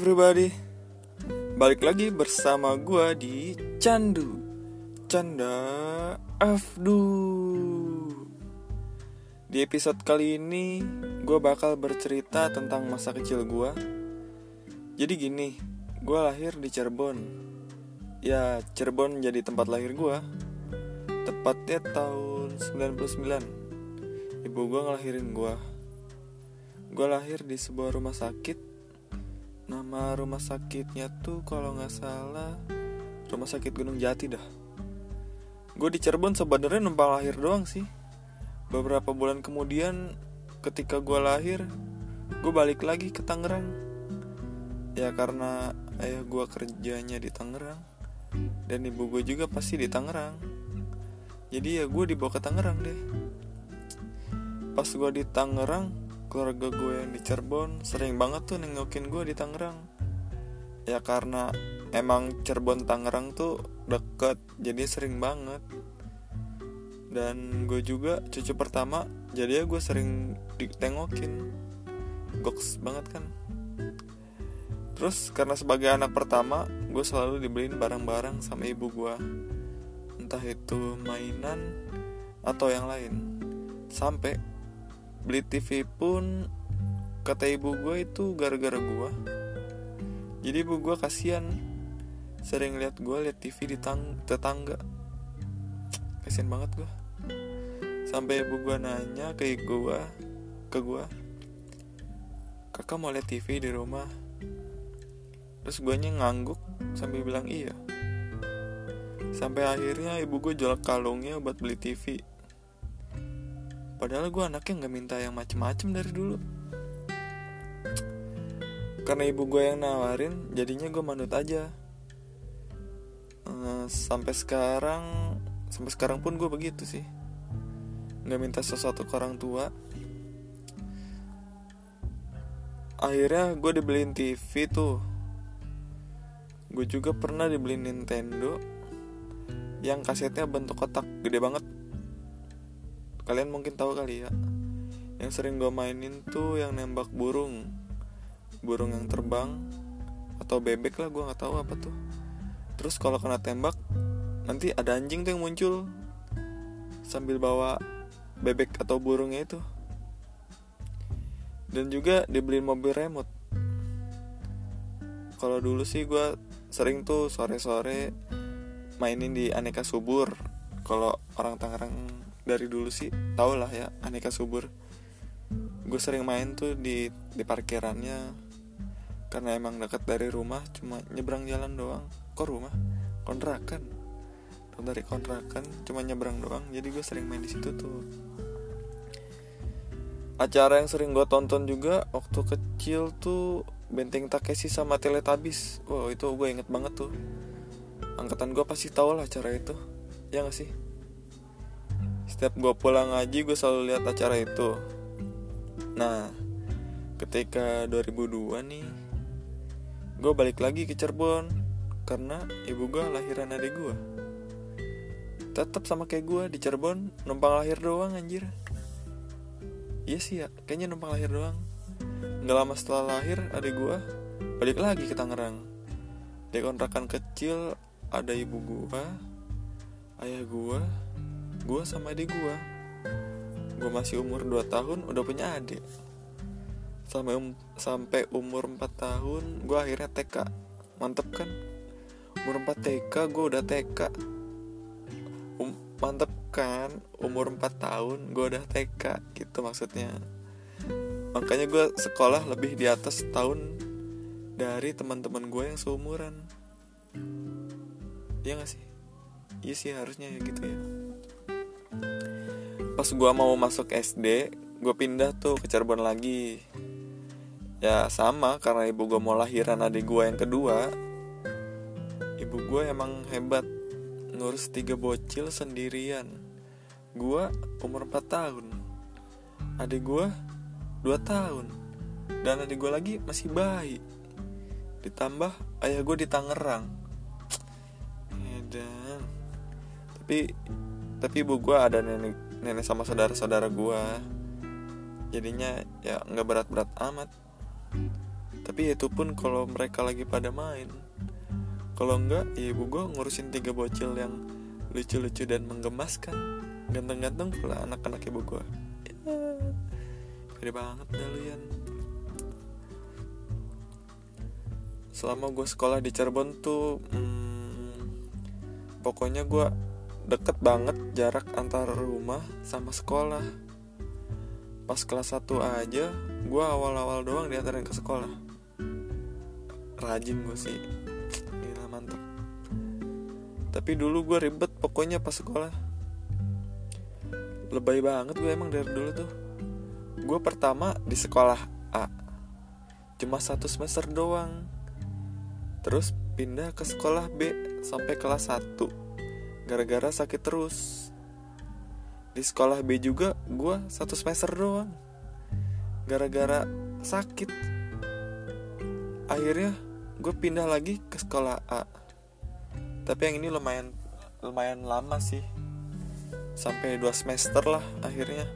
everybody Balik lagi bersama gua di Candu. Canda Afdu Di episode kali ini Gue bakal bercerita tentang masa kecil gua. Jadi gini Gue lahir di Cirebon. Ya Cirebon jadi tempat lahir gua. Tepatnya tahun 99 Ibu gua ngelahirin gua. Gue lahir di sebuah rumah sakit Nama rumah sakitnya tuh kalau nggak salah Rumah Sakit Gunung Jati dah. Gue di Cirebon sebenarnya numpang lahir doang sih. Beberapa bulan kemudian ketika gue lahir, gue balik lagi ke Tangerang. Ya karena ayah gue kerjanya di Tangerang dan ibu gue juga pasti di Tangerang. Jadi ya gue dibawa ke Tangerang deh. Pas gue di Tangerang, keluarga gue yang di Cirebon sering banget tuh nengokin gue di Tangerang. Ya karena emang Cirebon Tangerang tuh deket jadi sering banget. Dan gue juga cucu pertama jadi ya gue sering ditengokin. Goks banget kan. Terus karena sebagai anak pertama gue selalu dibeliin barang-barang sama ibu gue. Entah itu mainan atau yang lain. Sampai beli TV pun kata ibu gue itu gara-gara gue jadi ibu gue kasihan. Sering lihat gue lihat TV di tang tetangga. Kasihan banget gue sampai ibu gue nanya ke gue ke gue kakak mau lihat TV di rumah? Terus gue ngangguk sambil bilang iya. Sampai akhirnya ibu gue jual kalungnya buat beli TV Padahal gue anaknya nggak minta yang macem-macem dari dulu. Karena ibu gue yang nawarin Jadinya gue manut aja. Uh, Sampai sekarang Sampai sekarang pun gue begitu sih. Nggak minta sesuatu ke orang tua. Akhirnya gue dibeliin TV tuh. Gue juga pernah dibeliin Nintendo Yang kasetnya bentuk kotak Gede banget kalian mungkin tahu kali ya. Yang sering gue mainin tuh yang nembak burung. Burung yang terbang atau bebek lah gue nggak tahu apa tuh. Terus kalau kena tembak nanti ada anjing tuh yang muncul sambil bawa bebek atau burungnya itu. Dan juga dibeliin mobil remote. Kalau dulu sih gue sering tuh sore-sore mainin di aneka subur. Kalau orang Tangerang dari dulu sih tau lah ya aneka subur. Gue sering main tuh di di parkirannya. Karena emang dekat dari rumah cuma nyebrang jalan doang. Kok rumah? Kontrakan. Dari kontrakan cuma nyebrang doang. Jadi gue sering main di situ tuh. Acara yang sering gue tonton juga waktu kecil tuh Benteng Takeshi sama Teletubbies. Wow itu gue inget banget tuh. Angkatan gue pasti tau lah acara itu. Ya gak sih setiap gue pulang ngaji gue selalu lihat acara itu. Nah ketika 2002 nih gue balik lagi ke Cirebon karena ibu gue lahiran adik gue tetap sama kayak gue di Cirebon numpang lahir doang anjir. Iya sih ya kayaknya numpang lahir doang. Nggak lama setelah lahir adik gue balik lagi ke Tangerang. Di kontrakan kecil ada ibu gue ayah gue gue sama adik gue gue masih umur 2 tahun udah punya adik. Sampai um, sampai umur 4 tahun gue akhirnya TK mantep kan? Umur 4 TK gue udah TK um, mantep kan? Umur 4 tahun gue udah TK gitu maksudnya. Makanya gue sekolah lebih di atas tahun dari teman-teman gue yang seumuran. Iya gak sih? Iya sih harusnya ya gitu ya pas gue mau masuk SD gue pindah tuh ke Cirebon lagi. Ya sama karena ibu gue mau lahiran adik gue yang kedua. Ibu gue emang hebat ngurus tiga bocil sendirian. Gue umur 4 tahun adik gue 2 tahun dan adik gue lagi masih bayi. Ditambah ayah gue di Tangerang. Dan tapi tapi ibu gue ada nenek nenek sama saudara-saudara gue jadinya ya nggak berat-berat amat. Tapi itu pun kalau mereka lagi pada main. Kalau enggak ya ibu gue ngurusin tiga bocil yang lucu-lucu dan menggemaskan. Ganteng-ganteng pula anak-anak ibu gue ya, gede banget dah lu selama gue sekolah di Cirebon tuh hmm, pokoknya gue deket banget jarak antara rumah sama sekolah. Pas kelas 1 aja gue awal-awal doang diantarin ke sekolah. Rajin gue sih. Gila mantep. Tapi dulu gue ribet pokoknya pas sekolah. Lebay banget gue emang dari dulu tuh. Gue pertama di sekolah A. Cuma satu semester doang. Terus pindah ke sekolah B sampai kelas 1 Gara-gara sakit terus. Di sekolah B juga gue satu semester doang. Gara-gara sakit. Akhirnya gue pindah lagi ke sekolah A. Tapi yang ini lumayan lumayan lama sih. Sampai 2 semester lah akhirnya.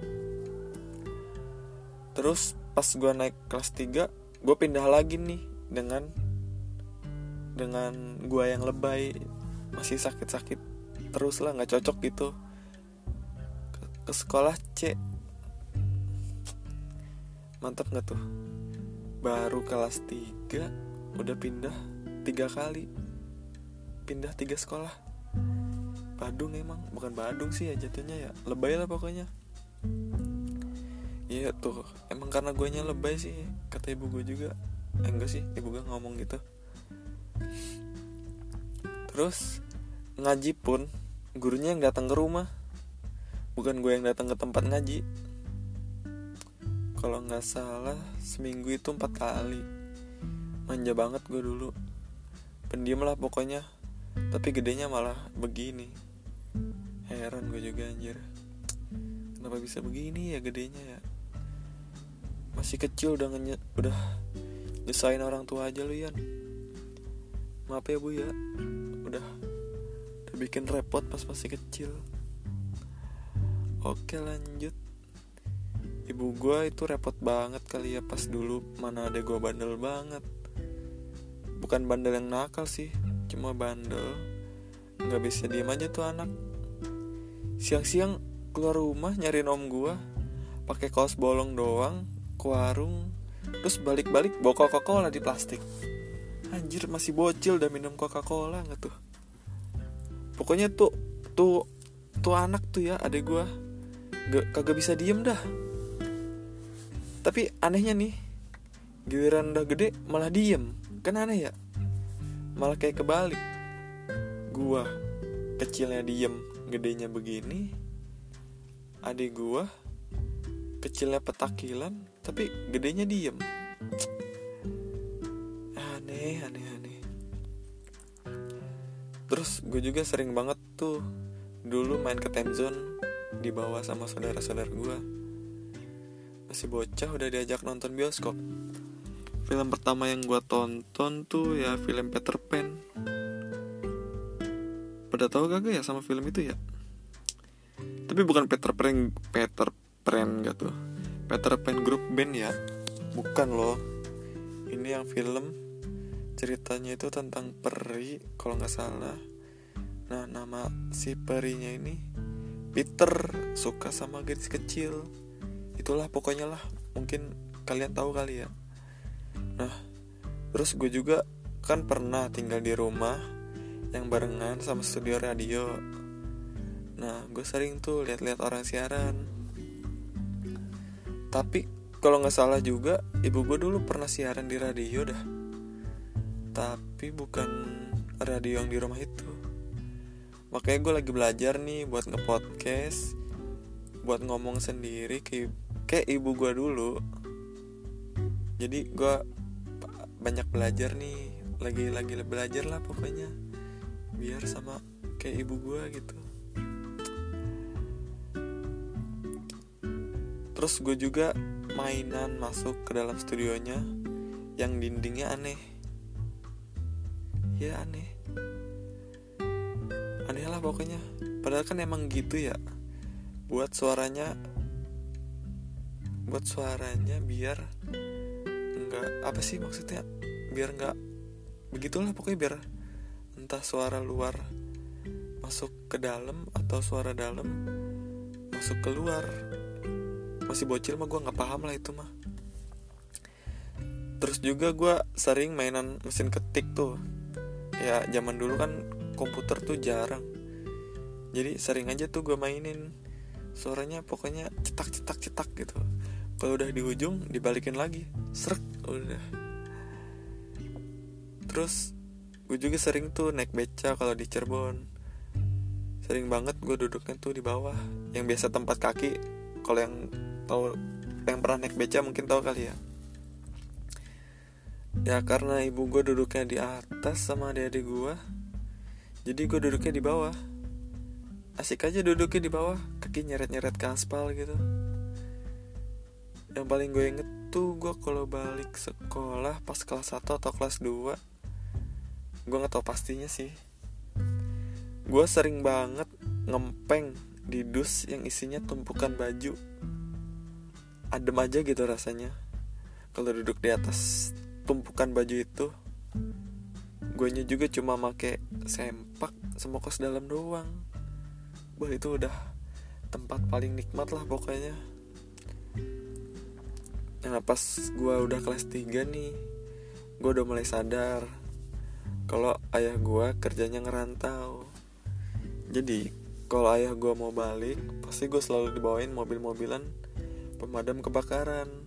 Terus pas gue naik kelas 3 Gue pindah lagi nih dengan dengan gua yang lebay masih sakit-sakit terus lah nggak cocok gitu. Ke, ke sekolah C. Mantap nggak tuh? Baru kelas 3 udah pindah tiga kali. Pindah tiga sekolah. Badung emang bukan Badung sih ya jatuhnya ya lebay lah pokoknya. Iya tuh emang karena guanya lebay sih kata ibu gue juga. Eh, enggak sih ibu gue ngomong gitu. Terus ngaji pun gurunya yang datang ke rumah. Bukan gue yang datang ke tempat ngaji. Kalau nggak salah seminggu itu empat kali. Manja banget gue dulu. Pendiam lah pokoknya. Tapi gedenya malah begini. Heran gue juga anjir. Kenapa bisa begini ya gedenya ya? Masih kecil udah nge udah nyesain orang tua aja lu Yan maaf ya bu ya bikin repot pas masih kecil. Oke lanjut. Ibu gue itu repot banget kali ya pas dulu. Mana ada gue bandel banget. Bukan bandel yang nakal sih cuma bandel. Nggak bisa diem aja tuh anak. Siang-siang keluar rumah nyariin om gue pakai kaos bolong doang ke warung. Terus balik-balik bawa coca-cola di plastik. Anjir masih bocil udah minum coca cola nggak tuh pokoknya tuh tuh tuh anak tuh ya adek gue gak kagak bisa diem dah. Tapi anehnya nih giliran udah gede malah diem. Kan aneh ya? Malah kayak kebalik. Gua kecilnya diem gedenya begini adik gua kecilnya petakilan tapi gedenya diem. Aneh aneh aneh terus gue juga sering banget tuh dulu main ke time zone dibawa sama saudara-saudara gue masih bocah udah diajak nonton bioskop. Film pertama yang gue tonton tuh ya film Peter Pan. Pada tahu gak ya sama film itu ya? Tapi bukan Peter Pan Peter Pan gak tuh Peter Pan grup band ya. Bukan loh. Ini yang film ceritanya itu tentang peri kalau nggak salah. Nah nama si perinya ini Peter suka sama gadis kecil. Itulah pokoknya lah mungkin kalian tahu kali ya. Nah terus gue juga kan pernah tinggal di rumah yang barengan sama studio radio. Nah gue sering tuh lihat-lihat orang siaran. Tapi kalau nggak salah juga ibu gue dulu pernah siaran di radio dah tapi bukan radio yang di rumah itu. Makanya gue lagi belajar nih buat ngepodcast buat ngomong sendiri ke kayak ibu gue dulu. Jadi gue banyak belajar nih lagi lagi belajar lah pokoknya biar sama kayak ibu gue gitu. Terus gue juga mainan masuk ke dalam studionya yang dindingnya aneh ya aneh. Aneh lah pokoknya. Padahal kan emang gitu ya. Buat suaranya buat suaranya biar nggak apa sih maksudnya? Biar nggak begitulah pokoknya biar entah suara luar masuk ke dalam atau suara dalam masuk keluar. Masih bocil mah gue nggak paham lah itu mah. Terus juga gue sering mainan mesin ketik tuh ya zaman dulu kan komputer tuh jarang. Jadi sering aja tuh gue mainin. Suaranya pokoknya cetak cetak cetak gitu. Kalau udah di ujung dibalikin lagi. Serak udah. Terus gue juga sering tuh naik beca kalau di Cirebon. Sering banget gue duduknya tuh di bawah. Yang biasa tempat kaki kalau yang tahu yang pernah naik beca mungkin tahu kali ya ya karena ibu gue duduknya di atas sama adik-adik gue jadi gue duduknya di bawah. Asik aja duduknya di bawah kaki nyeret-nyeret ke aspal gitu. Yang paling gue inget tuh gue kalau balik sekolah pas kelas 1 atau kelas 2 gue gak tau pastinya sih. Gue sering banget ngempeng di dus yang isinya tumpukan baju. Adem aja gitu rasanya. Kalau duduk di atas tumpukan baju itu gue juga cuma make sempak sama kos dalam doang. Wah itu udah tempat paling nikmat lah pokoknya. Nah pas gue udah kelas 3 nih Gue udah mulai sadar Kalau ayah gue kerjanya ngerantau. Jadi kalau ayah gue mau balik Pasti gue selalu dibawain mobil-mobilan Pemadam kebakaran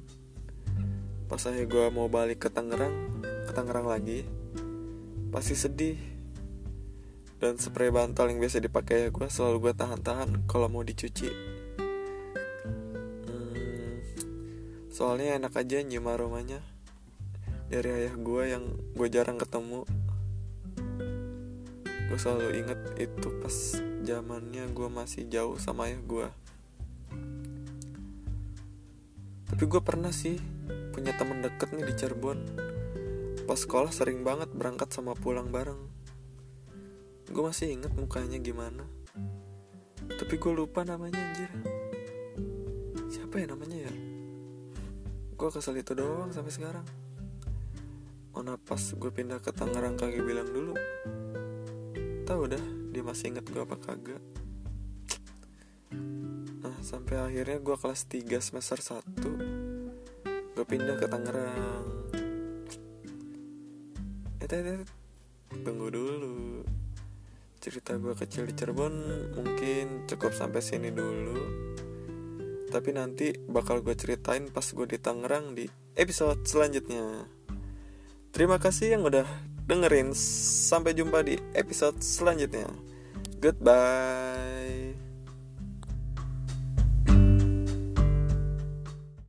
Pas ayah gue mau balik ke Tangerang Ke Tangerang lagi Pasti sedih. Dan spray bantal yang biasa dipakai ya gue selalu gue tahan-tahan kalau mau dicuci. Hmm, soalnya enak aja nyium aromanya dari ayah gue yang gue jarang ketemu. Gue selalu inget itu pas zamannya gue masih jauh sama ayah gue tapi gue pernah sih punya temen deket nih di Cirebon. Pas sekolah sering banget berangkat sama pulang bareng. Gue masih inget mukanya gimana. Tapi gue lupa namanya anjir. Siapa ya namanya ya? Gue kesel itu doang sampai sekarang. Mana pas gue pindah ke Tangerang kagak bilang dulu. Tahu dah dia masih inget gue apa kagak. Nah sampai akhirnya gue kelas 3 semester 1 gue pindah ke Tangerang. Eh, tunggu dulu. Cerita gue kecil di Cirebon mungkin cukup sampai sini dulu. Tapi nanti bakal gue ceritain pas gue di Tangerang di episode selanjutnya. Terima kasih yang udah dengerin. Sampai jumpa di episode selanjutnya. Goodbye